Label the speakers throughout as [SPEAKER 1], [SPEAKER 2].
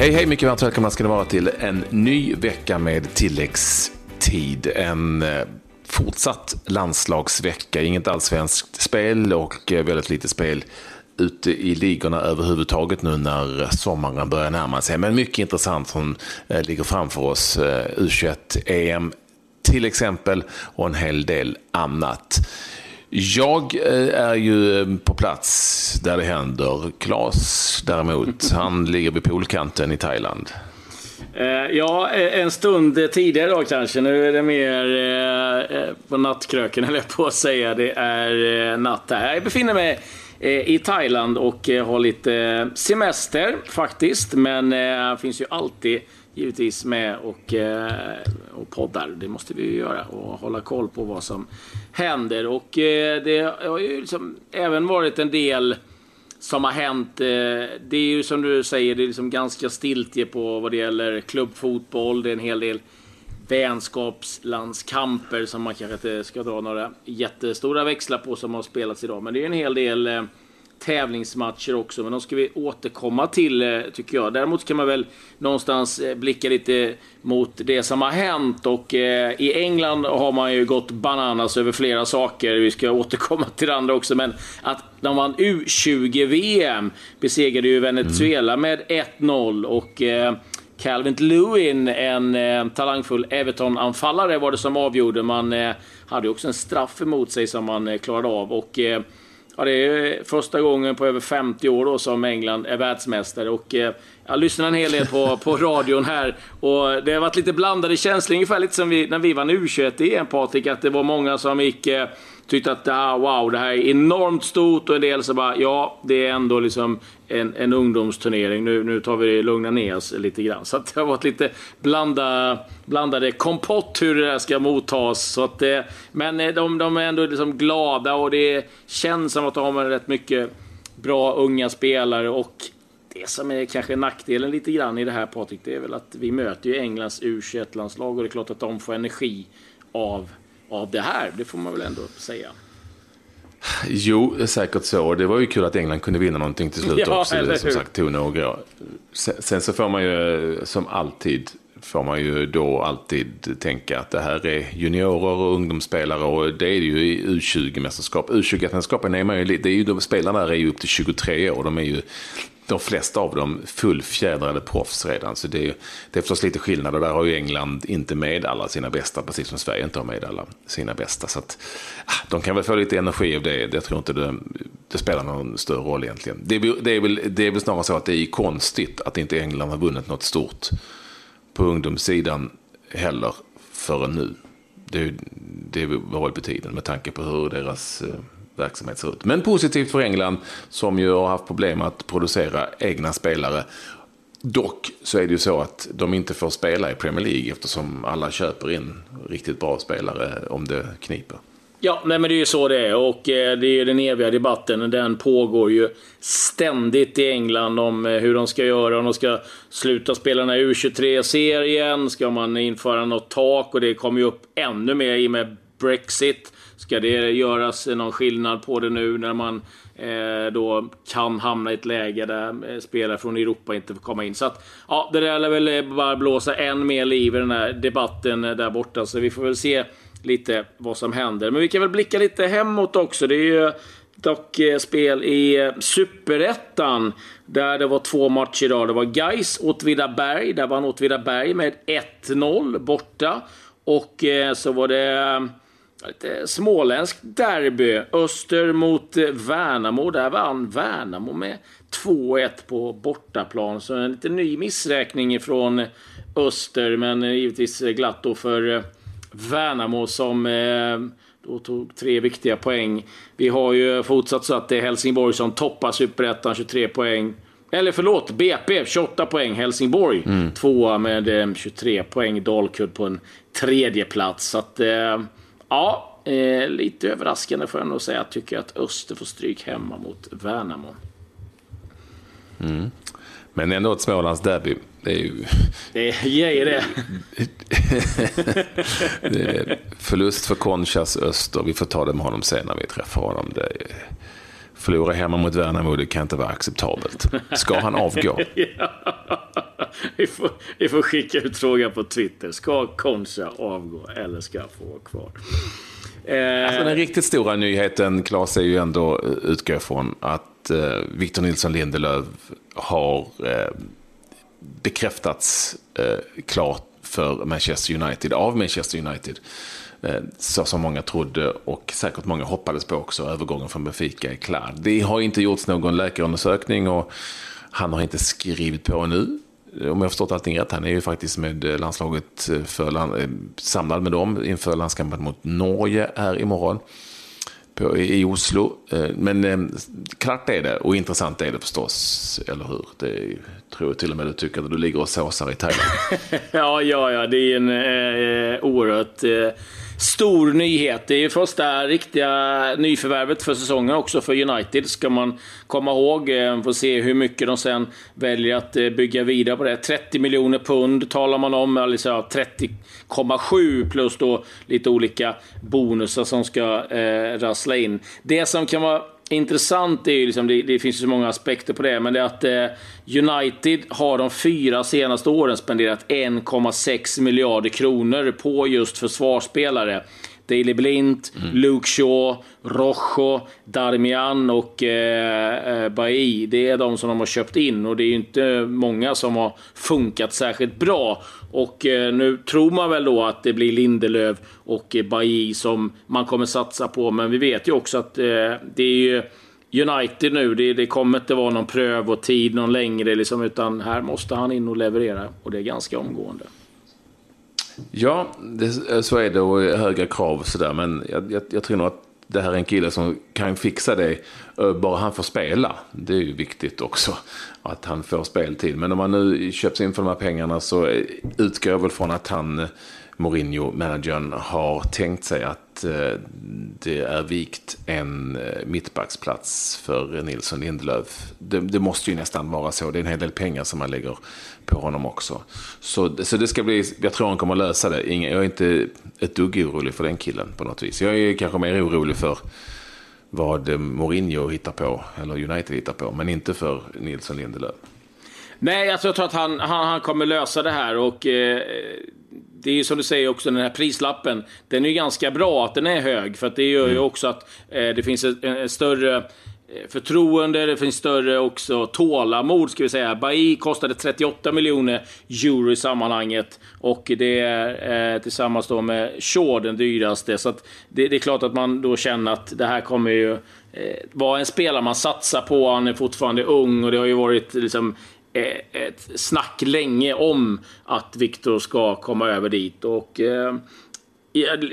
[SPEAKER 1] Hej, hej, mycket varmt välkomna ska ni vara till en ny vecka med tilläggstid. En eh, fortsatt landslagsvecka, inget allsvenskt spel och eh, väldigt lite spel ute i ligorna överhuvudtaget nu när sommaren börjar närma sig. Men mycket intressant som eh, ligger framför oss. U21-EM till exempel och en hel del annat. Jag eh, är ju eh, på plats där det händer. Klas däremot, han ligger vid poolkanten i Thailand.
[SPEAKER 2] Eh, ja, en stund tidigare då kanske. Nu är det mer på nattkröken, eller på att säga. Det är natt här. Jag befinner mig i Thailand och har lite semester faktiskt. Men det finns ju alltid givetvis med och, eh, och poddar. Det måste vi ju göra och hålla koll på vad som händer. Och eh, det har ju liksom även varit en del som har hänt. Eh, det är ju som du säger, det är liksom ganska stiltje på vad det gäller klubbfotboll. Det är en hel del vänskapslandskamper som man kanske inte ska dra några jättestora växlar på som har spelats idag. Men det är en hel del tävlingsmatcher också, men de ska vi återkomma till eh, tycker jag. Däremot kan man väl någonstans eh, blicka lite mot det som har hänt och eh, i England har man ju gått bananas över flera saker. Vi ska återkomma till det andra också, men att de vann U20-VM, besegrade ju Venezuela mm. med 1-0 och Calvin Lewin, en talangfull Everton-anfallare, var det som avgjorde. Man hade också en straff emot sig som man klarade av. Och Ja, det är första gången på över 50 år då som England är världsmästare. Och, eh, jag lyssnar en hel del på, på radion här och det har varit lite blandade känslor. Ungefär lite som vi, när vi vann U21-EM, Patrik. Att det var många som gick, eh, tyckte att ah, wow, det här är enormt stort och en del så bara ja, det är ändå liksom en, en ungdomsturnering. Nu, nu tar vi det lugna ner oss lite grann. Så det har varit lite blanda, blandade kompott hur det där ska mottas. Så att, eh, men eh, de, de är ändå liksom glada och det känns som att de har rätt mycket bra unga spelare och det som är kanske nackdelen lite grann i det här Patrik, det är väl att vi möter ju Englands U21-landslag och det är klart att de får energi av, av det här. Det får man väl ändå säga.
[SPEAKER 1] Jo, säkert så. Det var ju kul att England kunde vinna någonting till slut ja, också. Det som sagt tog några sen, så får man ju som alltid får man ju då alltid tänka att det här är juniorer och ungdomsspelare och det är det ju i U20-mästerskap. U21-mästerskapen är man ju, det är ju, de spelarna där är ju upp till 23 år. De är ju de flesta av dem fullfjädrade proffs redan. Så det är, det är förstås lite skillnad och där har ju England inte med alla sina bästa, precis som Sverige inte har med alla sina bästa. Så att, ah, de kan väl få lite energi av det. Jag tror inte det, det spelar någon större roll egentligen. Det är, det, är väl, det är väl snarare så att det är konstigt att inte England har vunnit något stort på ungdomssidan heller förrän nu. Det, det var väl på tiden med tanke på hur deras eh, verksamhet ser ut. Men positivt för England som ju har haft problem att producera egna spelare. Dock så är det ju så att de inte får spela i Premier League eftersom alla köper in riktigt bra spelare om det kniper.
[SPEAKER 2] Ja, nej men det är ju så det är och eh, det är ju den eviga debatten. Den pågår ju ständigt i England om eh, hur de ska göra. Om de ska sluta spela den här U23-serien, ska man införa något tak och det kommer ju upp ännu mer i och med Brexit. Ska det göras någon skillnad på det nu när man eh, då kan hamna i ett läge där eh, spelare från Europa inte får komma in? Så att, ja, det där lär väl eh, bara blåsa än mer liv i den här debatten eh, där borta. Så vi får väl se lite vad som händer. Men vi kan väl blicka lite hemåt också. Det är ju dock spel i Superettan. Där det var två matcher idag. Det var Gais Åtvidaberg. Där vann Åtvidaberg med 1-0 borta. Och så var det lite småländskt derby. Öster mot Värnamo. Där vann Värnamo med 2-1 på bortaplan. Så en lite ny missräkning från Öster. Men givetvis glatt då för Värnamo som eh, då tog tre viktiga poäng. Vi har ju fortsatt så att det är Helsingborg som toppar Superettan, 23 poäng. Eller förlåt, BP 28 poäng. Helsingborg mm. tvåa med 23 eh, poäng. Dalkurd på en tredje plats. Så att, eh, Ja, eh, lite överraskande får jag nog säga. Tycker att Öster får stryk hemma mot Värnamo.
[SPEAKER 1] Mm. Men ändå ett Smålandsderby. Det är ju...
[SPEAKER 2] Det ger det.
[SPEAKER 1] det är förlust för Conchas Öster. Vi får ta det med honom sen när vi träffar honom. Det är... Förlora hemma mot Värnamo, det kan inte vara acceptabelt. Ska han avgå?
[SPEAKER 2] ja. vi, får, vi får skicka ut frågan på Twitter. Ska Concha avgå eller ska få vara kvar?
[SPEAKER 1] Eh... Alltså den riktigt stora nyheten, Claes, är ju ändå, eh, utgår från att eh, Victor Nilsson Lindelöf har eh, bekräftats eh, klart för Manchester United, av Manchester United. Eh, så som många trodde och säkert många hoppades på också. Övergången från Benfica är klar. Det har inte gjorts någon läkarundersökning och han har inte skrivit på nu. Om jag har förstått allting rätt, han är ju faktiskt med eh, landslaget eh, för land, eh, samlad med dem inför landskampen mot Norge här imorgon på, i Oslo. Men klart är det och intressant är det förstås, eller hur? Det tror jag till och med du tycker att du ligger och såsar i Thailand.
[SPEAKER 2] ja, ja, ja, det är en eh, oerhört eh, stor nyhet. Det är första riktiga nyförvärvet för säsongen också för United, ska man komma ihåg. Eh, får se hur mycket de sen väljer att eh, bygga vidare på det. 30 miljoner pund talar man om, alltså 30,7 plus då lite olika bonusar som ska eh, rassla in. Det som kan vara intressant är ju, liksom, det, det, finns ju så många aspekter på det, men det är att eh, United har de fyra senaste åren spenderat 1,6 miljarder kronor på just försvarsspelare. Daley Blint, mm. Luke Shaw, Rojo, Darmian och eh, eh, Bailly. Det är de som de har köpt in och det är ju inte många som har funkat särskilt bra. Och eh, nu tror man väl då att det blir Lindelöf och eh, Bailly som man kommer satsa på. Men vi vet ju också att eh, det är ju United nu, det, det kommer inte vara någon prövotid någon längre liksom, utan här måste han in och leverera och det är ganska omgående.
[SPEAKER 1] Ja, det, eh, så är det och höga krav och sådär. Men jag, jag, jag tror nog att det här är en kille som kan fixa det, eh, bara han får spela. Det är ju viktigt också, att han får speltid. Men om han nu köps in för de här pengarna så eh, utgår jag väl från att han, Mourinho, managern, har tänkt sig att eh, det är vikt en eh, mittbacksplats för Nilsson Lindelöf. Det, det, måste ju nästan vara så. Det är en hel del pengar som man lägger på honom också. Så, så det ska bli, jag tror han kommer att lösa det. jag är inte ett dugg orolig för den killen på något vis. Jag är kanske mer orolig för vad Mourinho hittar på, eller United hittar på, men inte för Nilsson Lindelöf.
[SPEAKER 2] Nej, alltså jag tror att han, han, han kommer lösa det här och eh, det är ju som du säger också, den här prislappen. Den är ju ganska bra att den är hög, för att det gör ju mm. också att eh, det finns ett, ett större eh, förtroende, det finns större också tålamod ska vi säga. Bailly kostade 38 miljoner euro i sammanhanget och det är eh, tillsammans då med Shaw den dyraste. Så det, det, är klart att man då känner att det här kommer ju eh, vara en spelare man satsar på. Han är fortfarande ung och det har ju varit liksom ett snack länge om att Viktor ska komma över dit. Och eh,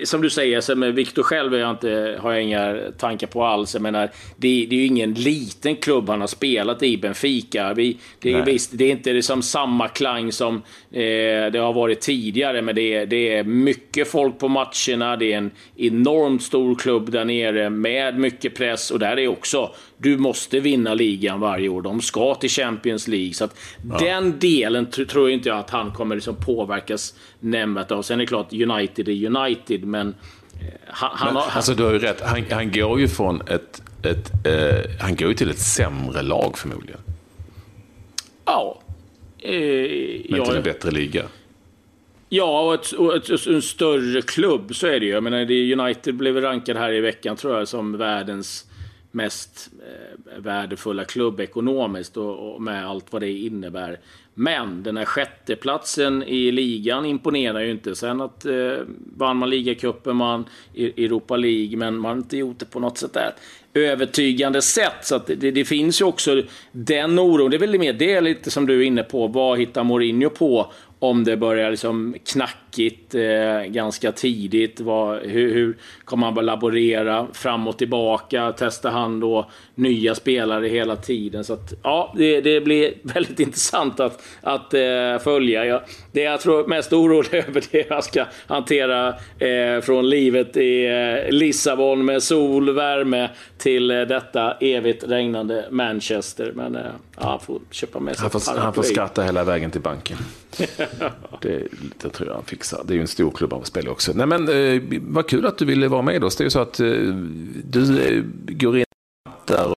[SPEAKER 2] som du säger, så med Viktor själv jag inte, har jag inga tankar på alls. Jag menar, det, det är ju ingen liten klubb han har spelat i, Benfica. Vi, det, är, visst, det är inte liksom samma klang som eh, det har varit tidigare, men det är, det är mycket folk på matcherna. Det är en enormt stor klubb där nere med mycket press och där är också du måste vinna ligan varje år. De ska till Champions League. Så att ja. den delen tror inte jag att han kommer liksom påverkas nämnvärt av. Sen är det klart, United är United, men...
[SPEAKER 1] Eh, han, men, har, alltså du har ju rätt. Han, han går ju från ett... ett eh, han går ju till ett sämre lag förmodligen.
[SPEAKER 2] Ja.
[SPEAKER 1] Eh, men till en bättre liga.
[SPEAKER 2] Ja, och, ett, och ett, en större klubb, så är det ju. Jag menar, United blev rankad här i veckan, tror jag, som världens mest eh, värdefulla klubb ekonomiskt och, med allt vad det innebär. Men den här sjätteplatsen i ligan imponerar ju inte. Sen att eh, vann man ligacupen, man i e- Europa League, men man har inte gjort det på något sätt där övertygande sätt. Så det, det, finns ju också den oron. Det är väl mer det lite som du är inne på. Vad hittar Mourinho på om det börjar liksom knacka knackigt eh, ganska tidigt. Vad, hur, hur kommer han laborera fram och tillbaka? Testar han då nya spelare hela tiden? Så att, ja, det, det blir väldigt intressant att, att eh, följa. Jag, det jag tror mest orolig över det jag ska hantera eh, från livet i eh, Lissabon med sol, värme till eh, detta evigt regnande Manchester. Men eh, ja, får köpa med sig
[SPEAKER 1] Han får, han får skratta hela vägen till banken. det, det, tror jag han fixar. Det är ju en stor klubb av spel också. Nej, men, eh, vad kul att du ville vara med oss. Det är ju så att eh, du eh, går in där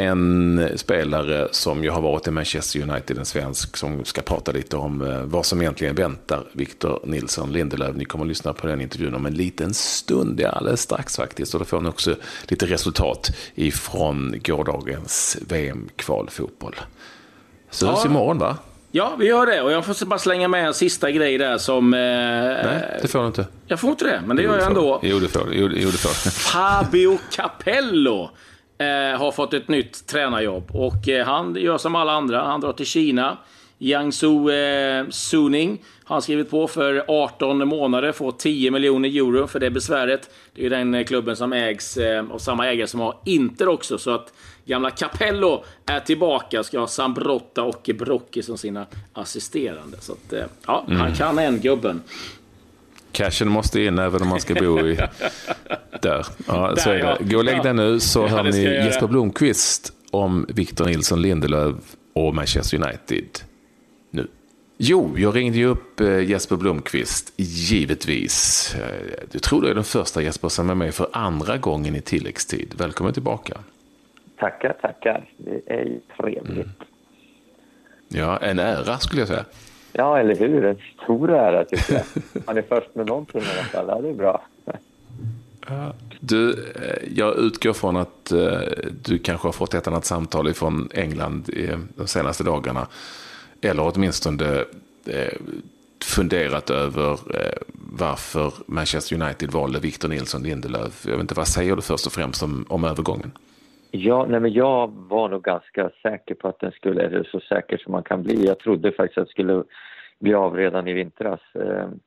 [SPEAKER 1] en spelare som ju har varit i Manchester United, en svensk, som ska prata lite om eh, vad som egentligen väntar Victor Nilsson Lindelöf. Ni kommer att lyssna på den intervjun om en liten stund, ja, alldeles strax faktiskt. Och då får ni också lite resultat ifrån gårdagens VM-kvalfotboll. Så ja. hörs imorgon va?
[SPEAKER 2] Ja, vi gör det. Och jag får bara slänga med en sista grej där som... Eh,
[SPEAKER 1] Nej, det får du inte.
[SPEAKER 2] Jag får inte det, men det gör jag ändå.
[SPEAKER 1] Jo, det får du. Jo, det får
[SPEAKER 2] Fabio Capello eh, har fått ett nytt tränarjobb. Och eh, han gör som alla andra. Han drar till Kina. Jiangsu eh, Suning har skrivit på för 18 månader, får 10 miljoner euro för det besväret. Det är den klubben som ägs eh, av samma ägare som har Inter också. Så att gamla Capello är tillbaka, ska ha Sambrotta och Brocchi som sina assisterande. Så att, eh, ja, mm. han kan en gubben.
[SPEAKER 1] Cashen måste in även om man ska bo i... där. Ja, där, så är det. Gå och lägg dig nu så ja, hör ni Jesper Blomqvist om Victor Nilsson Lindelöf och Manchester United. Jo, jag ringde ju upp eh, Jesper Blomqvist, givetvis. Eh, du tror du är den första Jesper som är med för andra gången i tilläggstid. Välkommen tillbaka.
[SPEAKER 3] Tackar, tackar. Det är ju trevligt. Mm.
[SPEAKER 1] Ja, en ära skulle jag säga.
[SPEAKER 3] Ja, eller hur? En stor ära tycker jag. Han är först med någonting i alla fall. Ja, det är bra.
[SPEAKER 1] Du, eh, jag utgår från att du kanske har fått ett annat samtal från England de senaste dagarna. Eller åtminstone eh, funderat över eh, varför Manchester United valde Victor Nilsson Lindelöf. Jag vet inte, vad säger du först och främst om, om övergången?
[SPEAKER 3] Ja, nej men jag var nog ganska säker på att den skulle, eller så säker som man kan bli. Jag trodde faktiskt att det skulle bli av redan i vintras. Ehm,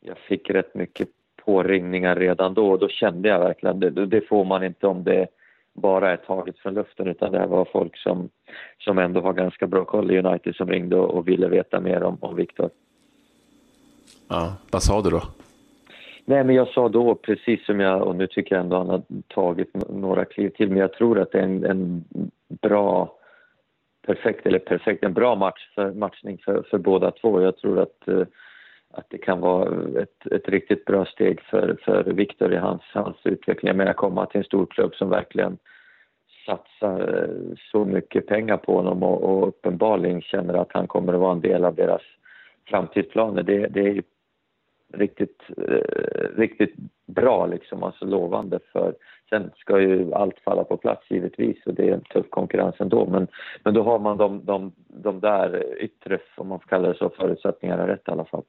[SPEAKER 3] jag fick rätt mycket påringningar redan då och då kände jag verkligen det, det får man inte om det bara är taget från luften utan det var folk som, som ändå har ganska bra koll i United som ringde och, och ville veta mer om, om Viktor.
[SPEAKER 1] Ja, vad sa du då?
[SPEAKER 3] Nej, men jag sa då, precis som jag, och nu tycker jag ändå han har tagit några kliv till, men jag tror att det är en, en bra, perfekt, eller perfekt, en bra match för, matchning för, för båda två. Jag tror att, eh, att det kan vara ett, ett riktigt bra steg för, för Viktor i hans, hans utveckling. Jag menar komma till en stor klubb som verkligen satsar eh, så mycket pengar på honom och, och uppenbarligen känner att han kommer att vara en del av deras framtidsplaner. Det, det är riktigt, eh, riktigt bra, liksom, alltså lovande. För sen ska ju allt falla på plats givetvis och det är en tuff konkurrens ändå. Men, men då har man de, de, de där yttre, om man får kalla det så, förutsättningarna rätt i alla fall.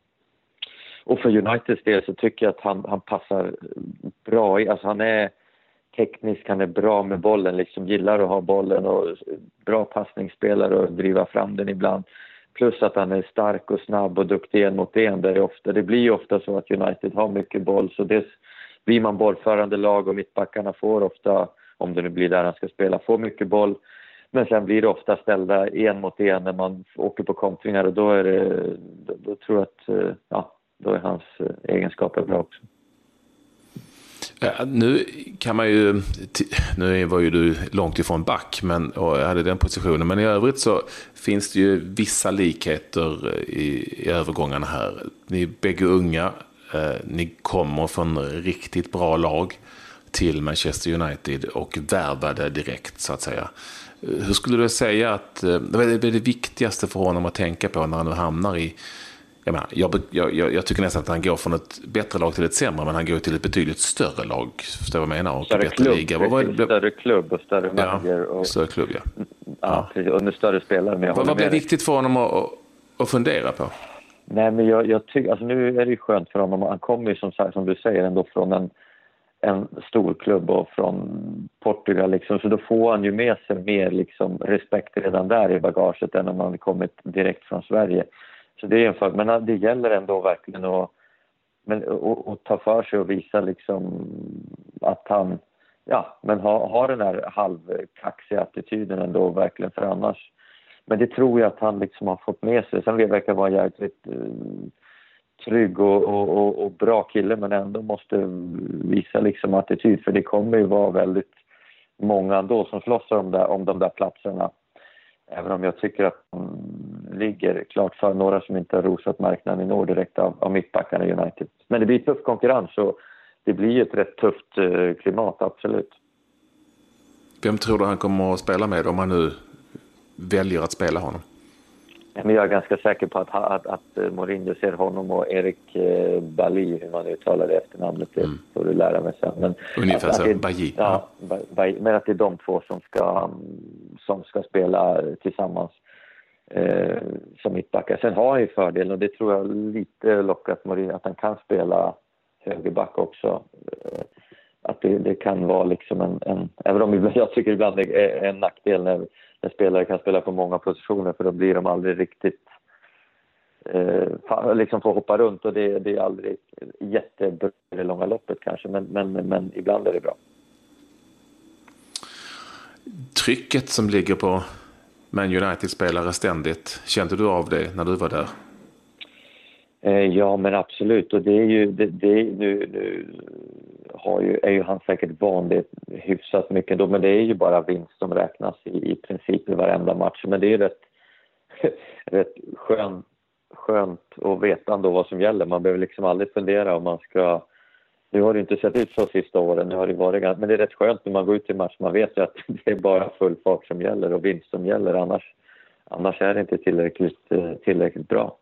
[SPEAKER 3] Och för Uniteds del så tycker jag att han, han passar bra i, alltså han är teknisk, han är bra med bollen, liksom gillar att ha bollen och bra passningsspelare och driva fram den ibland. Plus att han är stark och snabb och duktig en mot en. Där det, ofta, det blir ofta så att United har mycket boll. Så dels blir man bollförande lag och mittbackarna får ofta, om det nu blir där han ska spela, får mycket boll. Men sen blir det ofta ställda en mot en när man åker på kontringar och då, är det, då, tror jag att eh, ja, då är hans eh, egenskaper bra också.
[SPEAKER 1] Nu kan man ju, nu var ju du långt ifrån back men, och hade den positionen, men i övrigt så finns det ju vissa likheter eh, i, i övergångarna här. Ni är bägge unga, eh, ni kommer från riktigt bra lag till Manchester United och värvade direkt så att säga. Hur skulle du säga att, eh, vad är det viktigaste för honom att tänka på när han nu hamnar i jag, menar, jag, jag, jag, tycker nästan att han går från ett bättre lag till ett sämre, men han går till ett betydligt större lag. Förstår du vad jag menar? Och
[SPEAKER 3] större bättre klubb, liga. Vad, vad, större klubb och större manager. Ja, och,
[SPEAKER 1] större klubb,
[SPEAKER 3] ja. Ja, ja. och med större spelare.
[SPEAKER 1] Men vad vad blir viktigt för honom att, att fundera på?
[SPEAKER 3] Nej, men jag, jag tycker, alltså nu är det ju skönt för honom. Han kommer ju som, som du säger ändå från en, en stor klubb och från Portugal liksom. Så då får han ju med sig mer liksom respekt redan där i bagaget än om han kommit direkt från Sverige. Så det är en för, men det gäller ändå verkligen att men, och, och ta för sig och visa liksom att han ja, men har ha den här halvkaxiga attityden ändå verkligen för annars. Men det tror jag att han liksom har fått med sig. Sen verkar vara jäkligt eh, trygg och, och, och, och, bra kille men ändå måste visa liksom attityd för det kommer ju vara väldigt många ändå som slåss om, där, om de där platserna. Även om jag tycker att ligger klart för några som inte har rosat marknaden i norr direkt av, av mittbackarna United. Men det blir tuff konkurrens och det blir ett rätt tufft eh, klimat, absolut.
[SPEAKER 1] Vem tror du han kommer att spela med om han nu väljer att spela honom?
[SPEAKER 3] Men jag är ganska säker på att, att, att eh, Mourinho ser honom och Erik eh, Bali, hur man uttalar det efternamnet, det mm. får du lära mig sen. Men
[SPEAKER 1] Ungefär att, så, att Bailly.
[SPEAKER 3] Ja, Bailly, men att det är de två som ska, som ska spela tillsammans eh, som mittbackar. Sen har han ju fördelen, och det tror jag lite lockat Mourinho, att han kan spela högerback också. Eh, att det, det, kan vara liksom en, en, även om jag tycker ibland det är en nackdel när, när spelare kan spela på många positioner för då blir de aldrig riktigt eh, liksom får hoppa runt och det, det är aldrig jättebra i det långa loppet kanske men, men, men ibland är det bra.
[SPEAKER 1] Trycket som ligger på man United-spelare ständigt, kände du av det när du var där?
[SPEAKER 3] Eh, ja, men absolut. Och det är ju... Det, det, nu nu har ju, är ju han säkert van det hyfsat mycket då, men det är ju bara vinst som räknas i, i princip i varenda match. Men det är ju rätt, rätt skön, skönt att veta ändå vad som gäller. Man behöver liksom aldrig fundera om man ska... Nu har det inte sett ut så sista åren, nu har det varit, men det är rätt skönt när man går ut i match. Man vet ju att det är bara full fart som gäller och vinst som gäller. Annars, annars är det inte tillräckligt, eh, tillräckligt bra.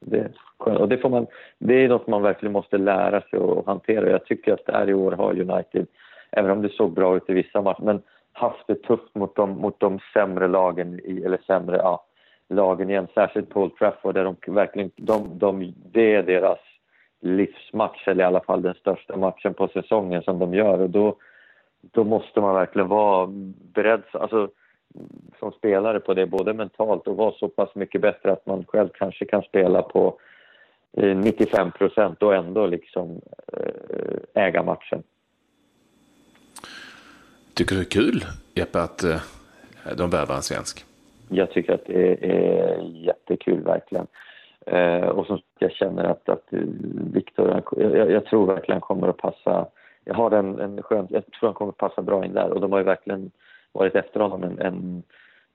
[SPEAKER 3] Det, och det, får man, det är något man verkligen måste lära sig att hantera. Jag tycker att där i år har United, även om det såg bra ut i vissa matcher, men haft det tufft mot de, mot de sämre lagen, i, eller sämre ja, lagen igen, särskilt på Old Trafford där de verkligen, de, de, det är deras livsmatch, eller i alla fall den största matchen på säsongen som de gör. Och då, då måste man verkligen vara beredd. Alltså, som spelare på det, både mentalt och vara så pass mycket bättre att man själv kanske kan spela på 95 eh, procent och ändå liksom eh, äga matchen.
[SPEAKER 1] Tycker du det är kul, Jeppe, att eh, de värvar en svensk?
[SPEAKER 3] Jag tycker att det är jättekul, verkligen. Eh, och som jag känner att, att eh, Viktor, jag, jag, tror verkligen kommer att passa. Jag har en, en skön, jag tror han kommer att passa bra in där och de har ju verkligen varit efter honom en, en,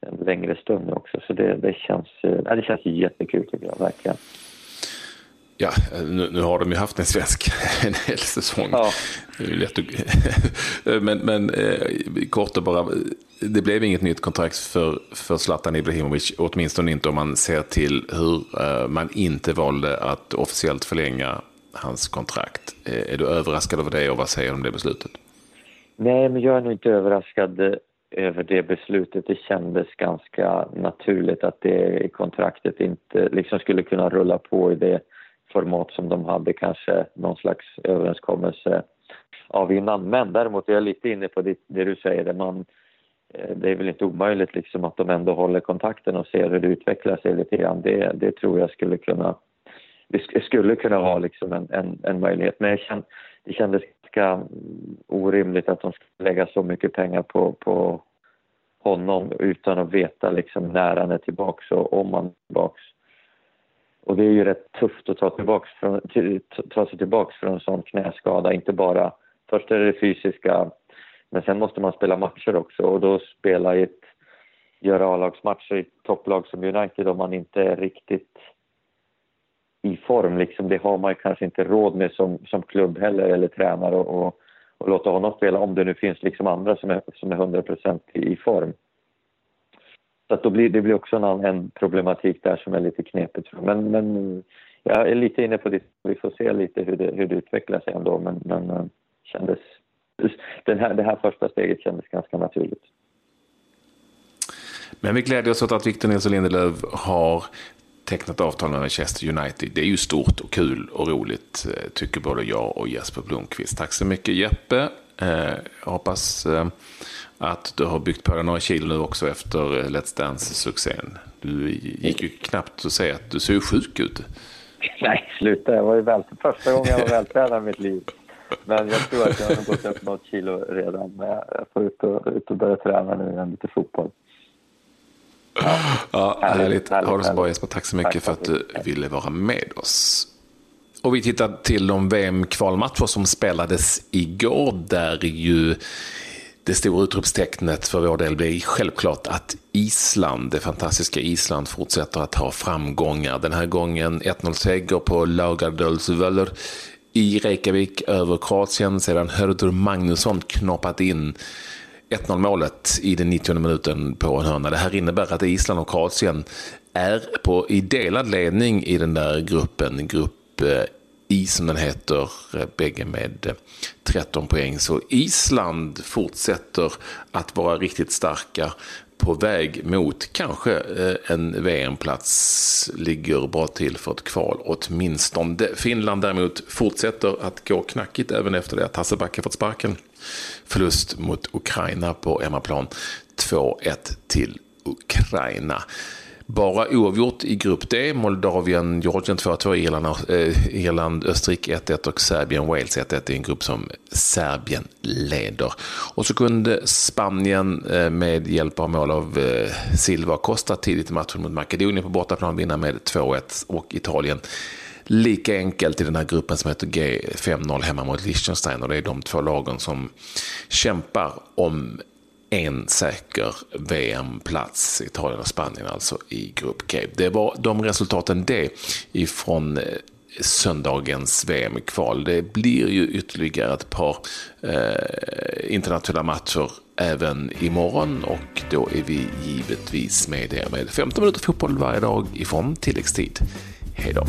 [SPEAKER 3] en längre stund också. Så det, det, känns, ja, det känns jättekul tycker jag, verkligen.
[SPEAKER 1] Ja, nu, nu, har de ju haft en svensk en hel säsong. Ja. lätt att, men men eh, kort och bara, det blev inget nytt kontrakt för, för Zlatan Ibrahimovic, åtminstone inte om man ser till hur eh, man inte valde att officiellt förlänga hans kontrakt. Eh, är du överraskad över det och vad säger du om det beslutet?
[SPEAKER 3] Nej, men jag är nog inte överraskad över det beslutet. Det kändes ganska naturligt att det kontraktet inte liksom skulle kunna rulla på i det format som de hade kanske någon slags överenskommelse av innan. Men däremot är jag lite inne på det, det du säger, det, man, eh, det är väl inte omöjligt liksom att de ändå håller kontakten och ser hur det utvecklar sig lite grann. Det, det tror jag skulle kunna, det skulle kunna vara liksom en, en, en möjlighet. Men jag känd, det kändes ganska orimligt att de skulle lägga så mycket pengar på, på honom utan att veta liksom när han är tillbaka och om han är tillbaka. Och det är ju rätt tufft att ta, tillbaks från, ta sig tillbaka från en sån knäskada. Inte bara, först är det, det fysiska, men sen måste man spela matcher också och då spela i ett, göra A-lagsmatcher i ett topplag som United om man inte är riktigt i form. Liksom, det har man kanske inte råd med som, som klubb heller eller tränare och, och, och låta honom spela om det nu finns liksom andra som är, som är 100% i, i form. Så att då blir, det blir också en, en problematik där som är lite knepigt. Men, men jag är lite inne på det. Vi får se lite hur det, hur det utvecklar sig ändå. Men, men eh, kändes, den här, det här första steget kändes ganska naturligt.
[SPEAKER 1] Men vi glädjer oss åt att Victor Nilsson Lindelöf har tecknat avtal med Manchester United. Det är ju stort och kul och roligt, eh, tycker både jag och Jesper Blomqvist. Tack så mycket Jeppe. Eh, jag hoppas eh, att du har byggt på dig några kilo nu också efter Let's Dance-succén. Du gick ju knappt att säga att du ser sjuk ut.
[SPEAKER 3] Nej, sluta. Jag var ju väl, första gången jag var vältränad i mitt liv. Men jag tror att jag har gått upp något kilo redan. Men jag får ut och, ut och börja träna nu igen, lite fotboll.
[SPEAKER 1] Ja, ja härligt. härligt. Ha det så bra Jesper. Tack så mycket Tack, för att du ville vara med oss. Och vi tittar till de VM-kvalmatcher som spelades igår, där ju det stora utropstecknet för vår del blir självklart att Island, det fantastiska Island, fortsätter att ha framgångar. Den här gången 1-0-seger på Laugardalsvöller i Reykjavik över Kroatien sedan Hördur Magnusson knoppat in 1-0 målet i den 90 minuten på en hörna. Det här innebär att Island och Kroatien är på, i delad ledning i den där gruppen. Grupp eh, i som den heter, eh, bägge med eh, 13 poäng. Så Island fortsätter att vara riktigt starka på väg mot kanske eh, en VM-plats. Ligger bra till för ett kval åtminstone. Finland däremot fortsätter att gå knackigt även efter det att Hassebacke fått sparken. Förlust mot Ukraina på hemmaplan. 2-1 till Ukraina. Bara oavgjort i grupp D. Moldavien, Georgien 2-2, Irland, eh, Irland, Österrike 1-1 och Serbien, Wales 1-1 i en grupp som Serbien leder. Och så kunde Spanien eh, med hjälp av mål av eh, Silva Costa tidigt i matchen mot Makedonien på bortaplan vinna med 2-1 och Italien lika enkelt i den här gruppen som heter G 5-0 hemma mot Liechtenstein och det är de två lagen som kämpar om en säker VM-plats, Italien och Spanien alltså i Grupp G. Det var de resultaten det ifrån eh, söndagens VM-kval. Det blir ju ytterligare ett par eh, internationella matcher även imorgon och då är vi givetvis med er med 15 minuter fotboll varje dag ifrån tilläggstid. Hej då!